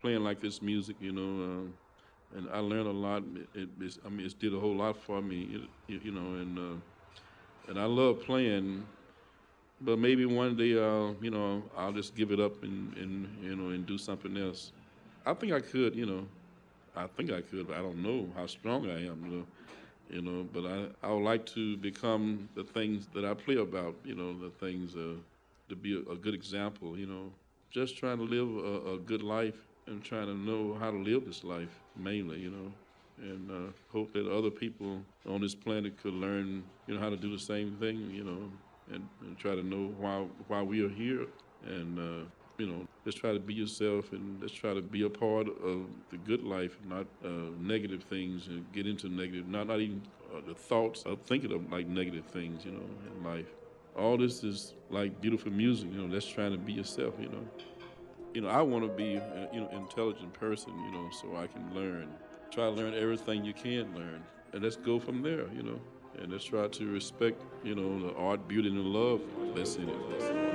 playing like this music, you know, uh, and I learned a lot. It, it, I mean, it's did a whole lot for me, you, know, and uh, and I love playing. But maybe one day, uh, you know, I'll just give it up and, and you know and do something else. I think I could, you know, I think I could, but I don't know how strong I am, you know, you know. But I I would like to become the things that I play about, you know, the things uh, to be a, a good example, you know, just trying to live a, a good life and trying to know how to live this life mainly, you know, and uh, hope that other people on this planet could learn, you know, how to do the same thing, you know, and, and try to know why why we are here, and uh, you know, just try to be yourself and just try to be a part of the good life, not uh, negative things, and get into negative, not not even uh, the thoughts of thinking of like negative things, you know, in life. All this is like beautiful music, you know. That's trying to be yourself, you know you know, I want to be, a, you know, intelligent person, you know, so I can learn. Try to learn everything you can learn, and let's go from there, you know. And let's try to respect, you know, the art, beauty, and the love that's in it.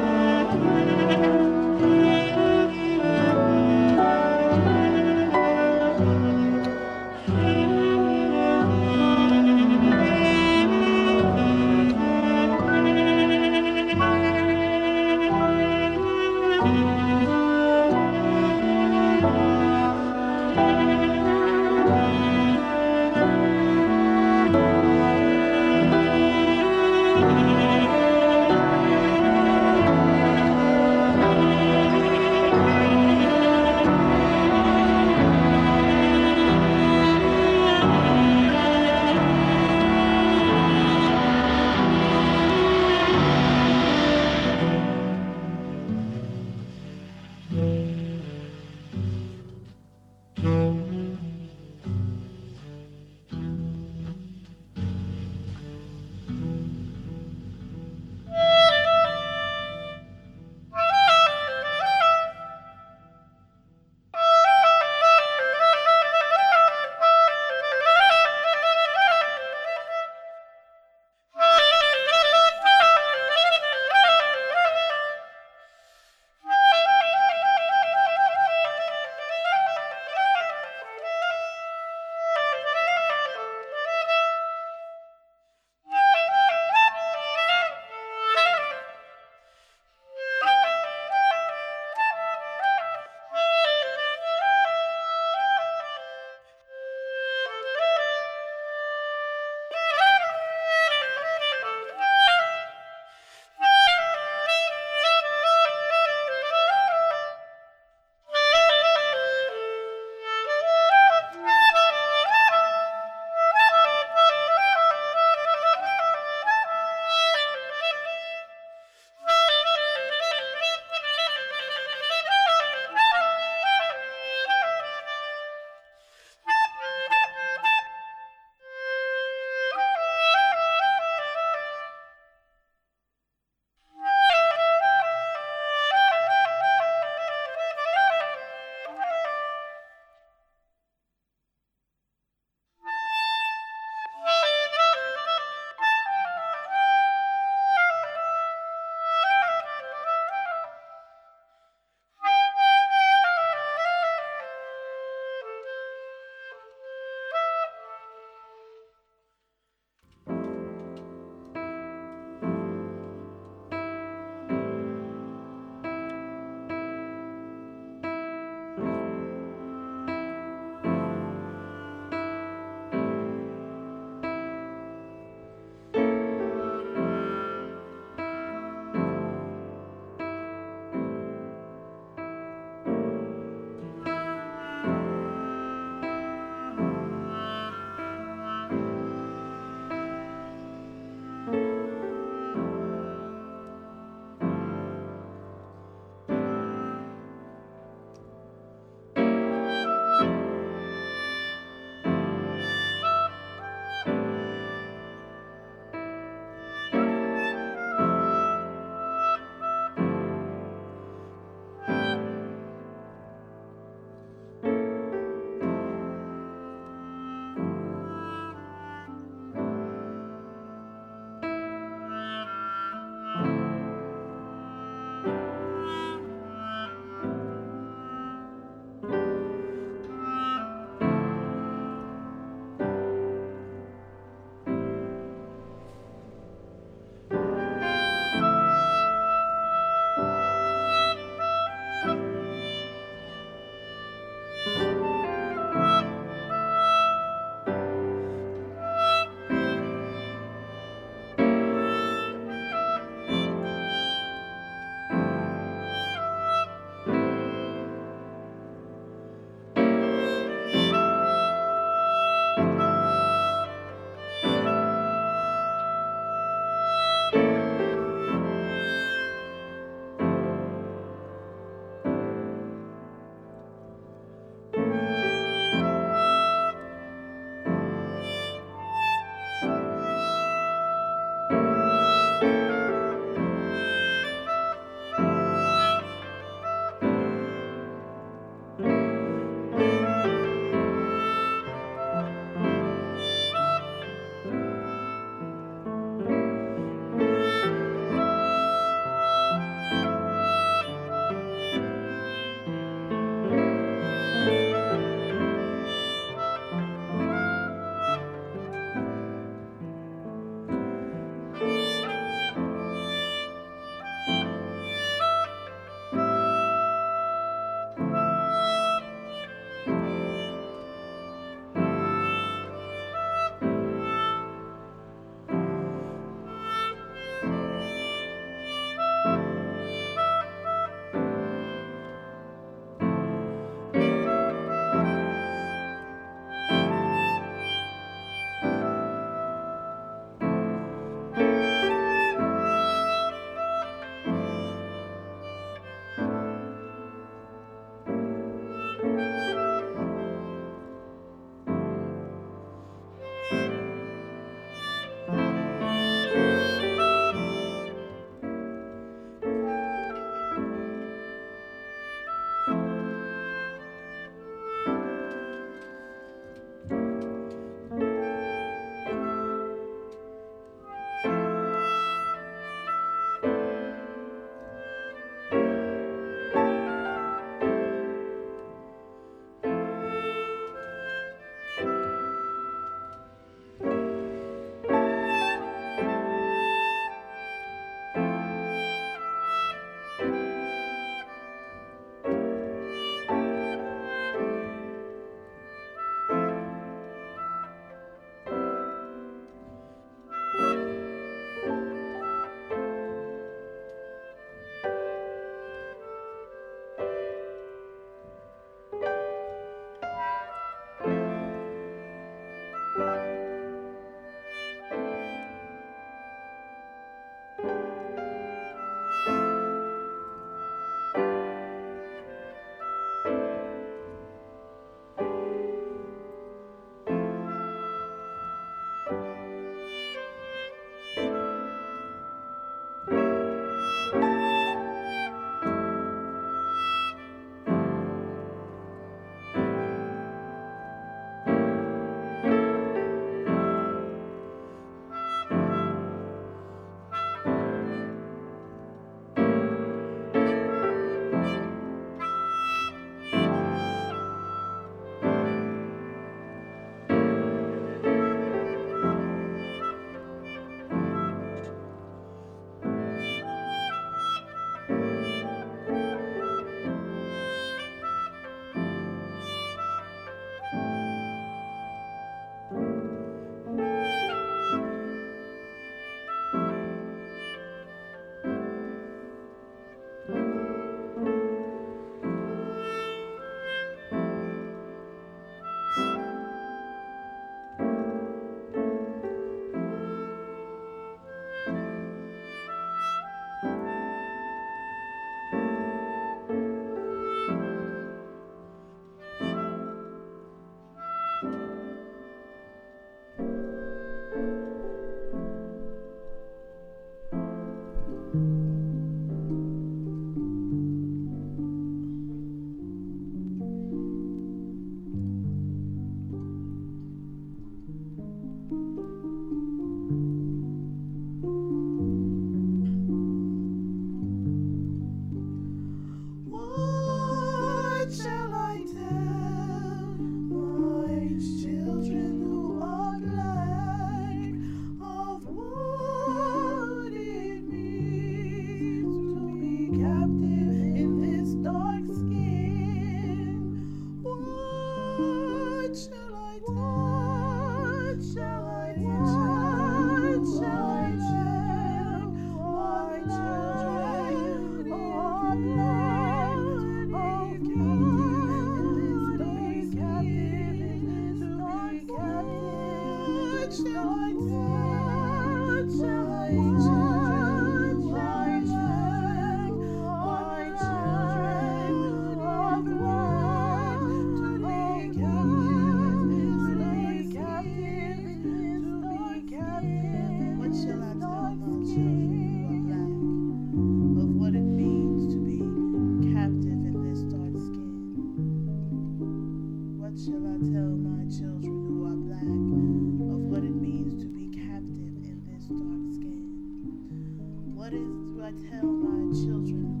Dark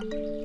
Thank you.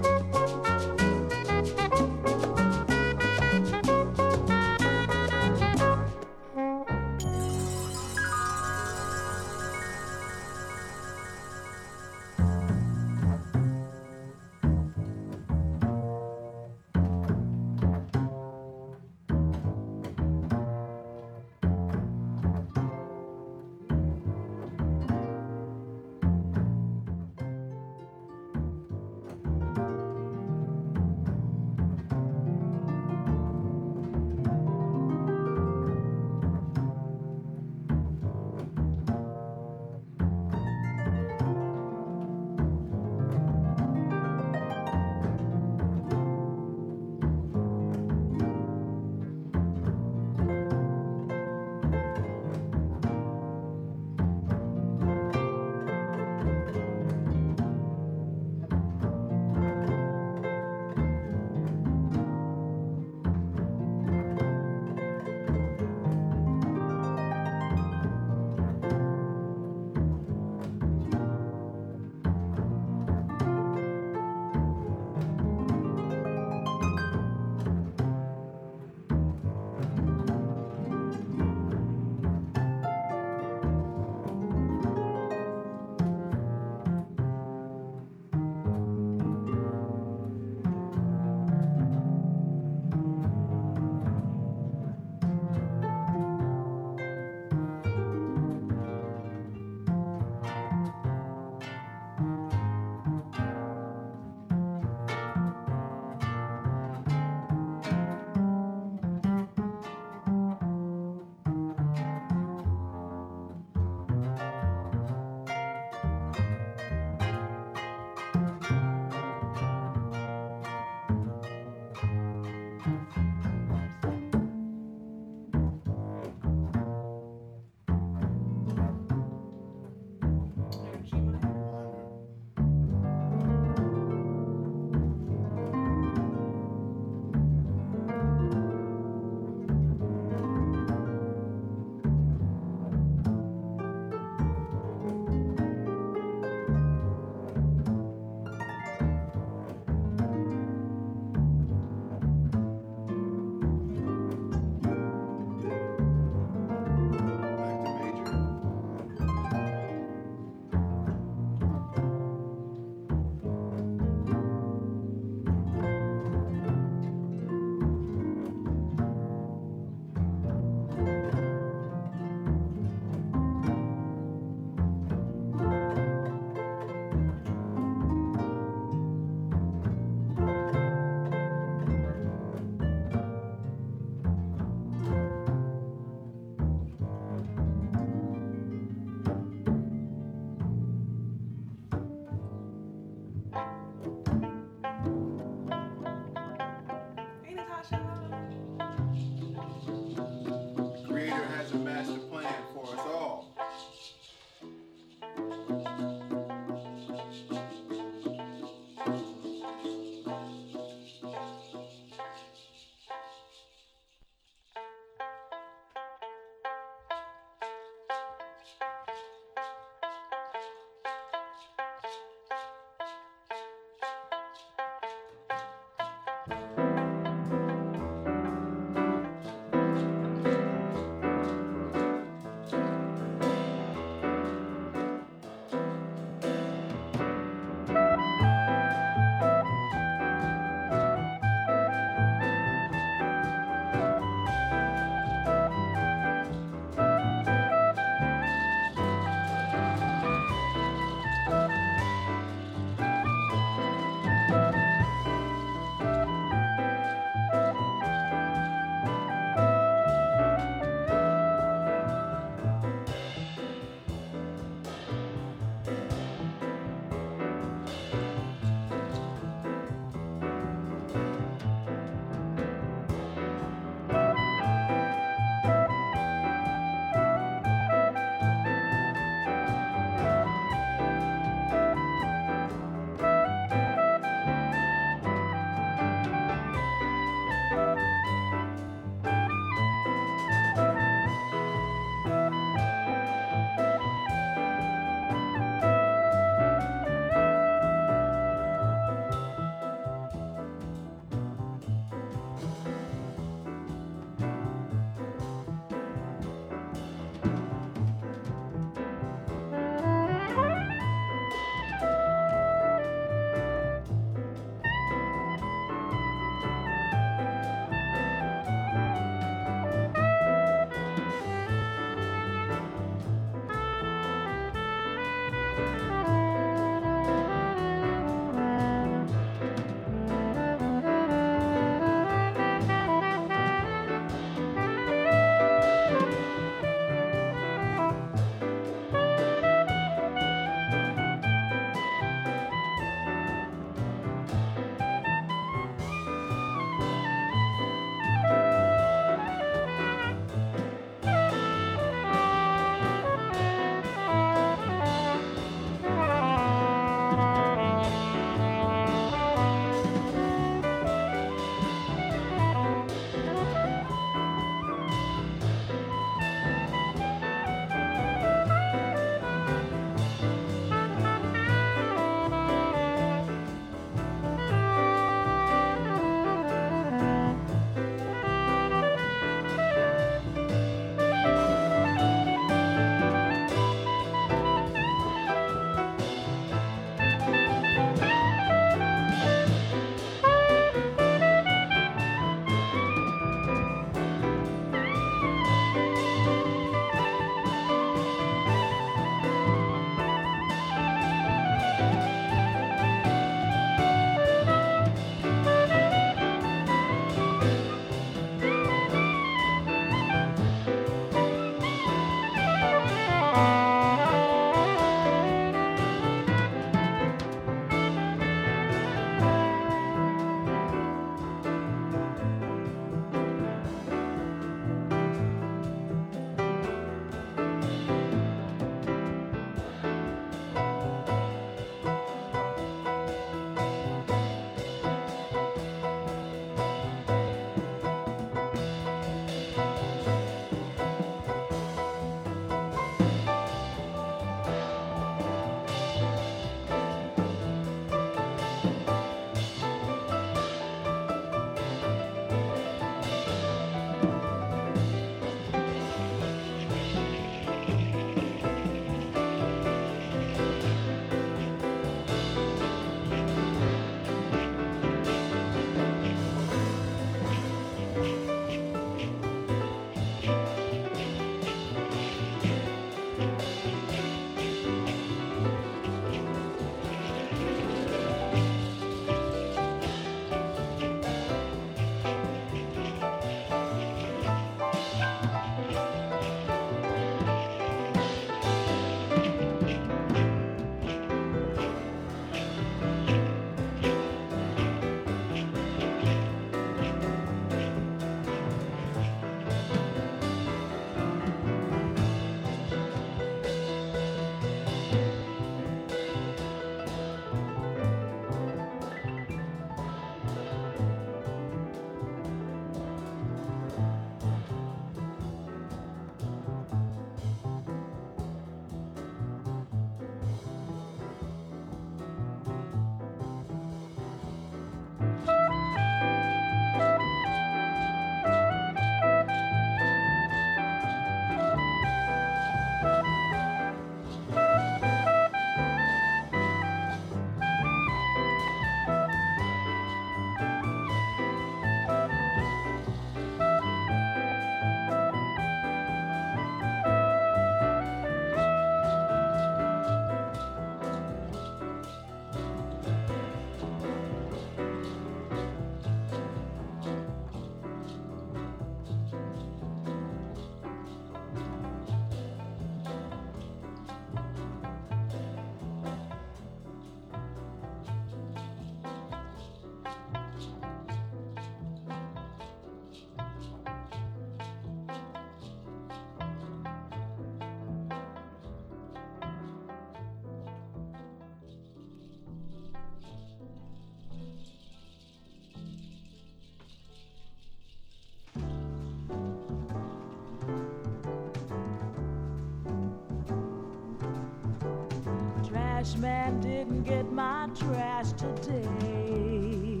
trash man didn't get my trash today.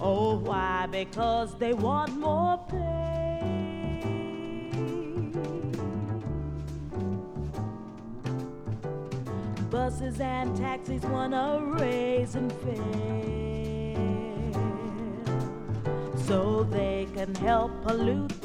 Oh, why? Because they want more pay. Buses and taxis wanna raise and fare so they can help pollute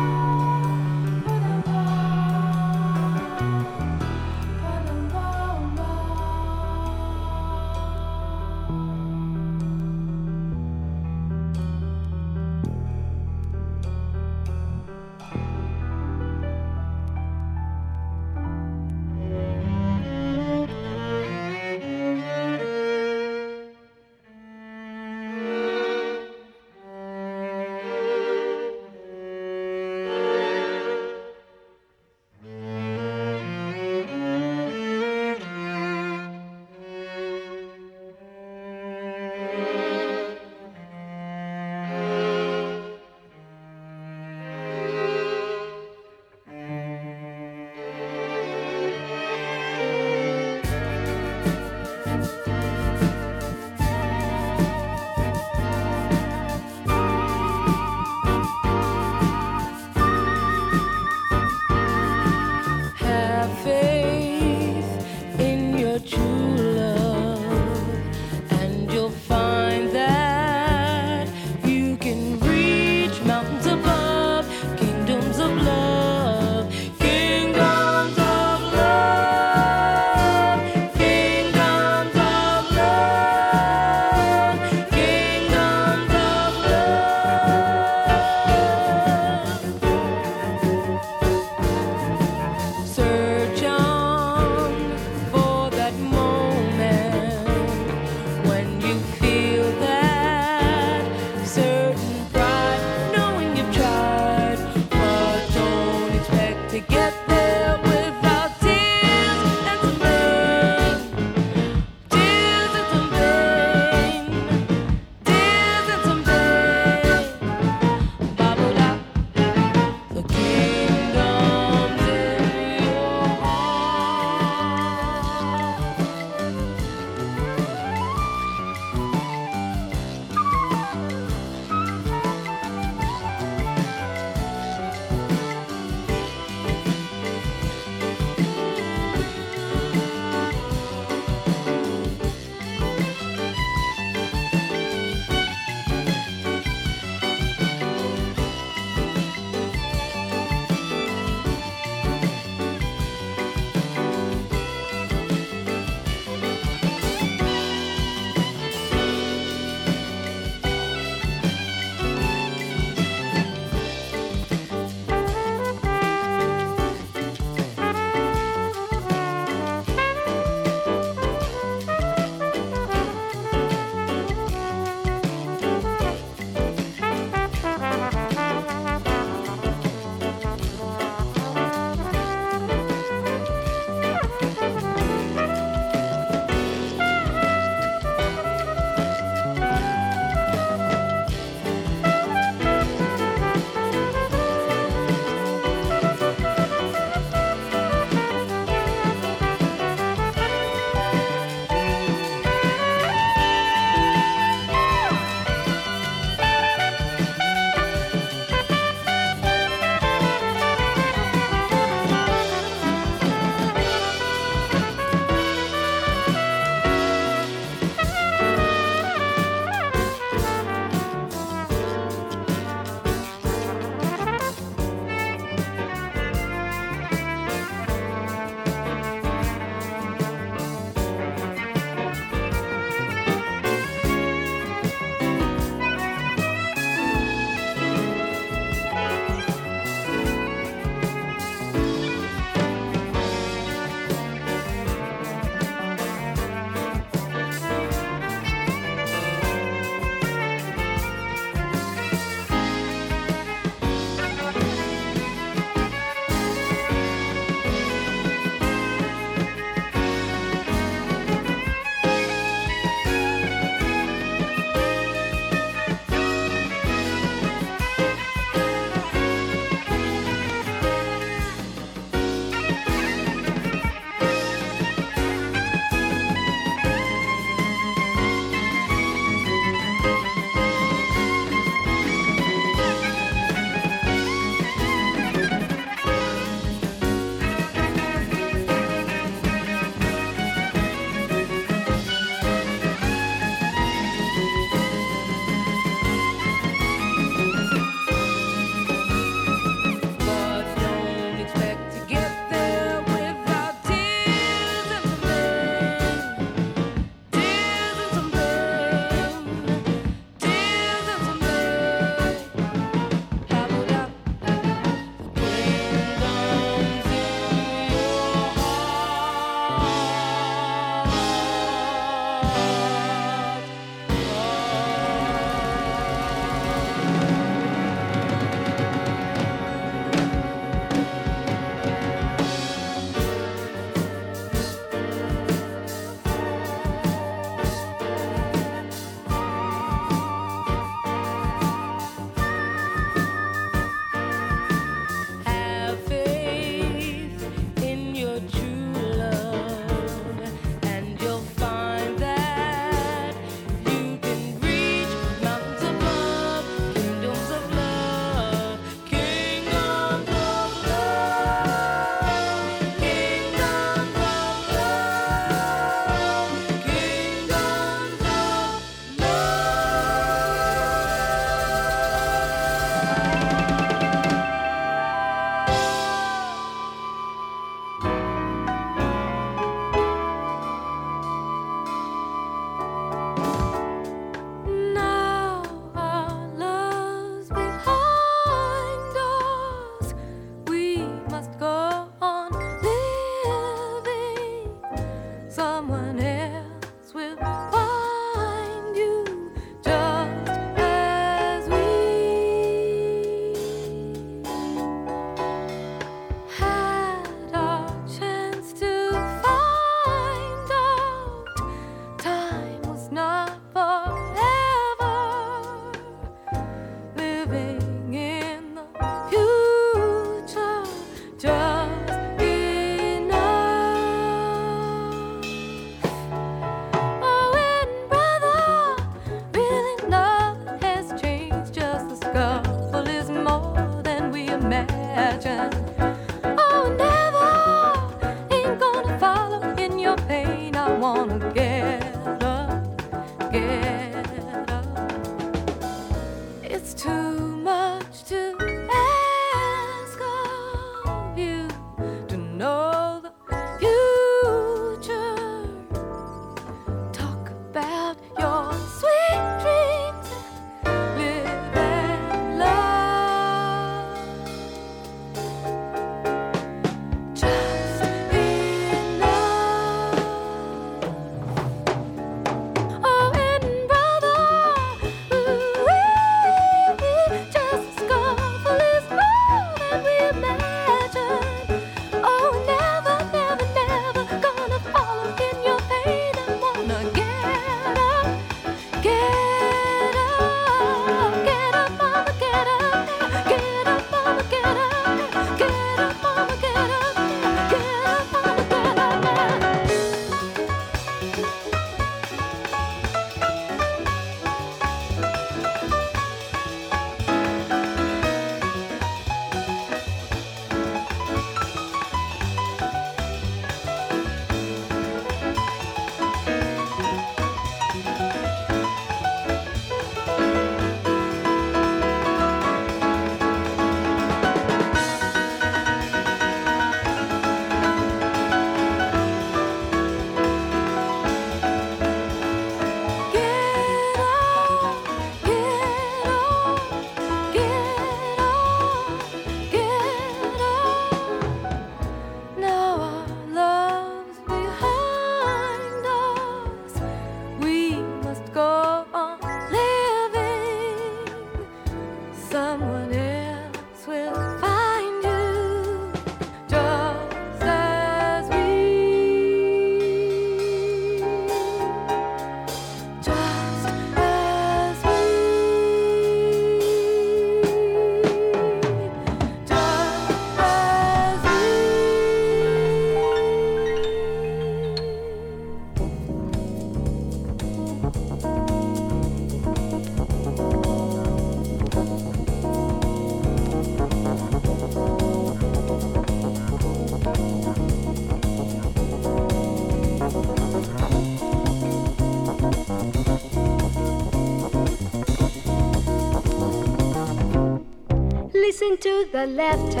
listen to the laughter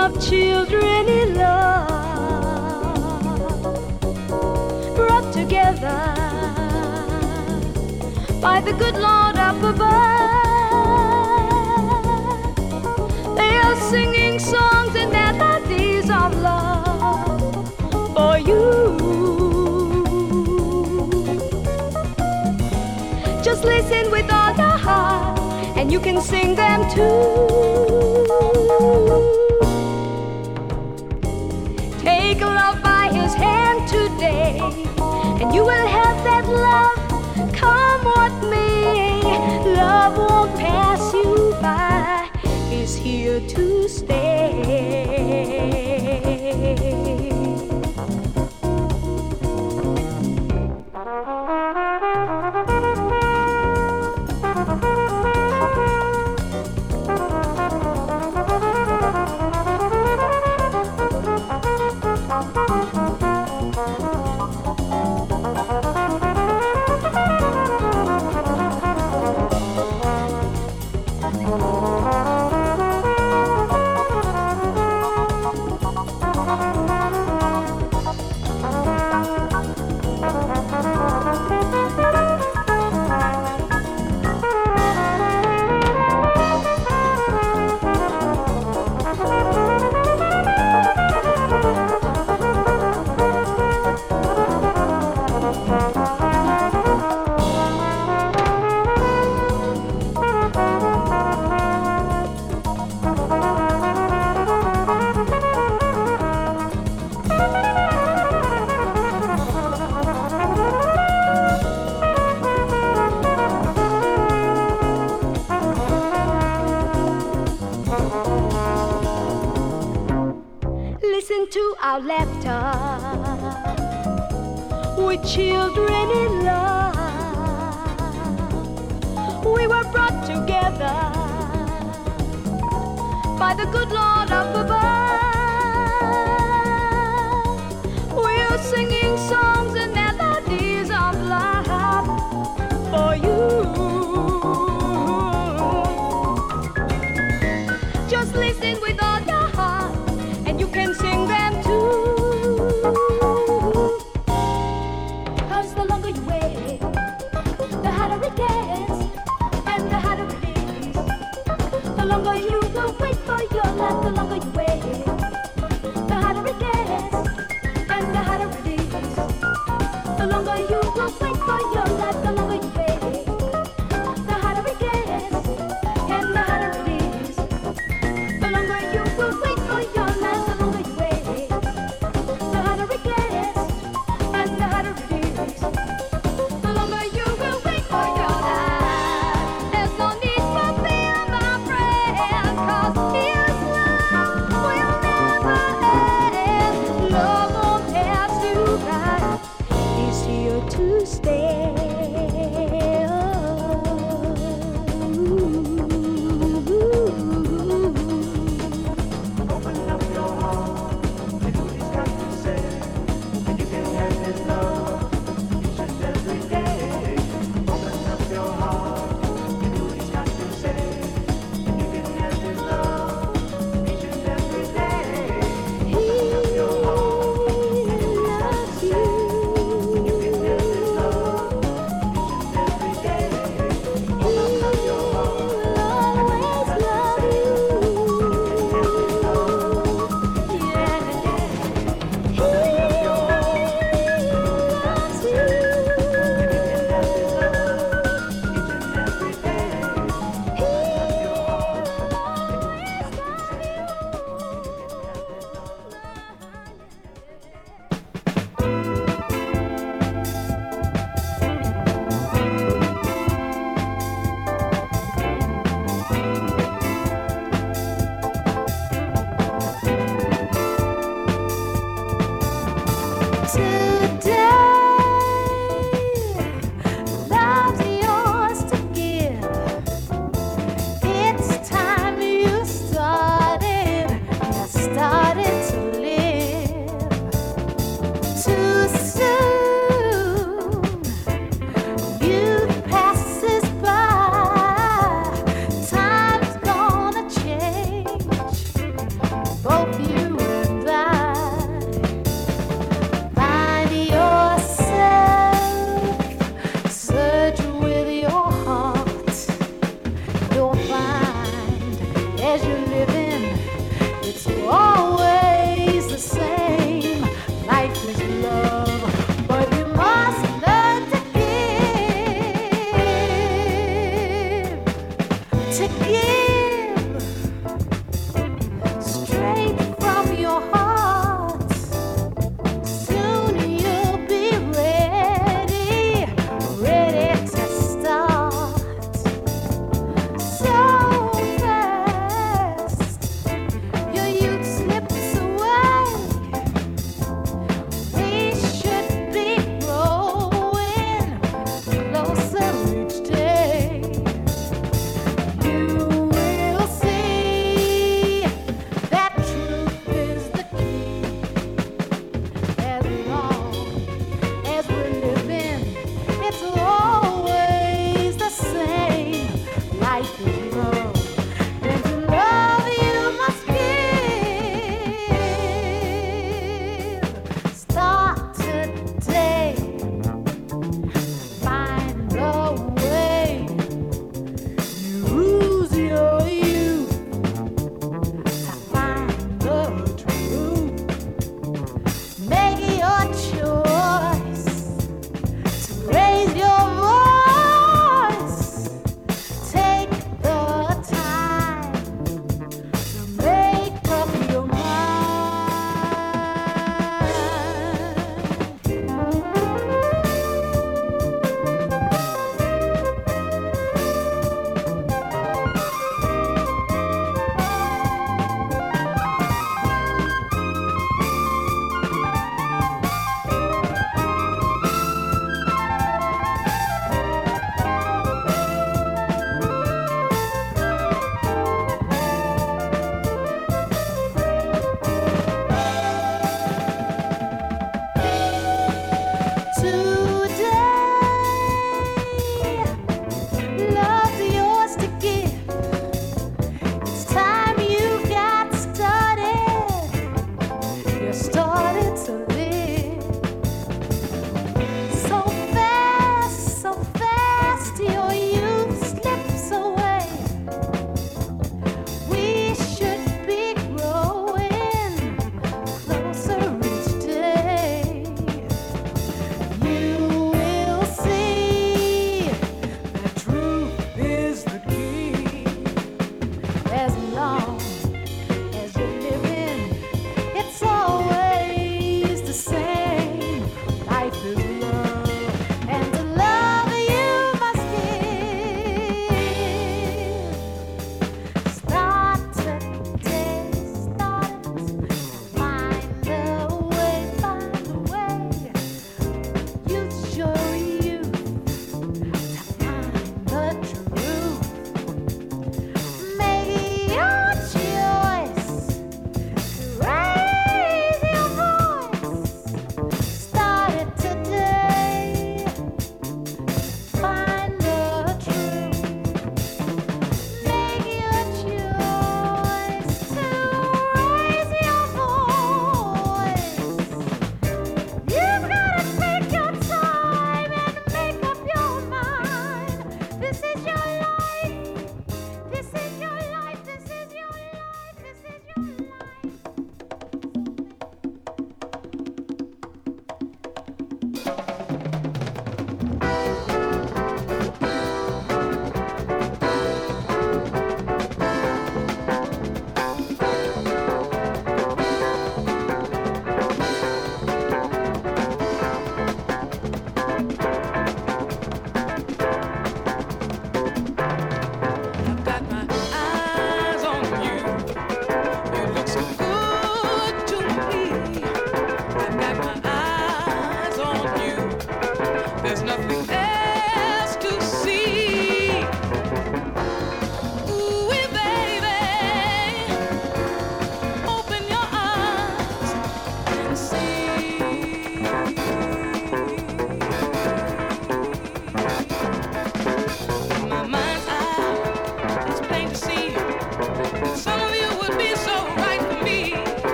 of children in love, brought together by the good Lord up above. you can sing them too. Take love by his hand today, and you will have that love come what may. Love won't pass you by, it's here to stay.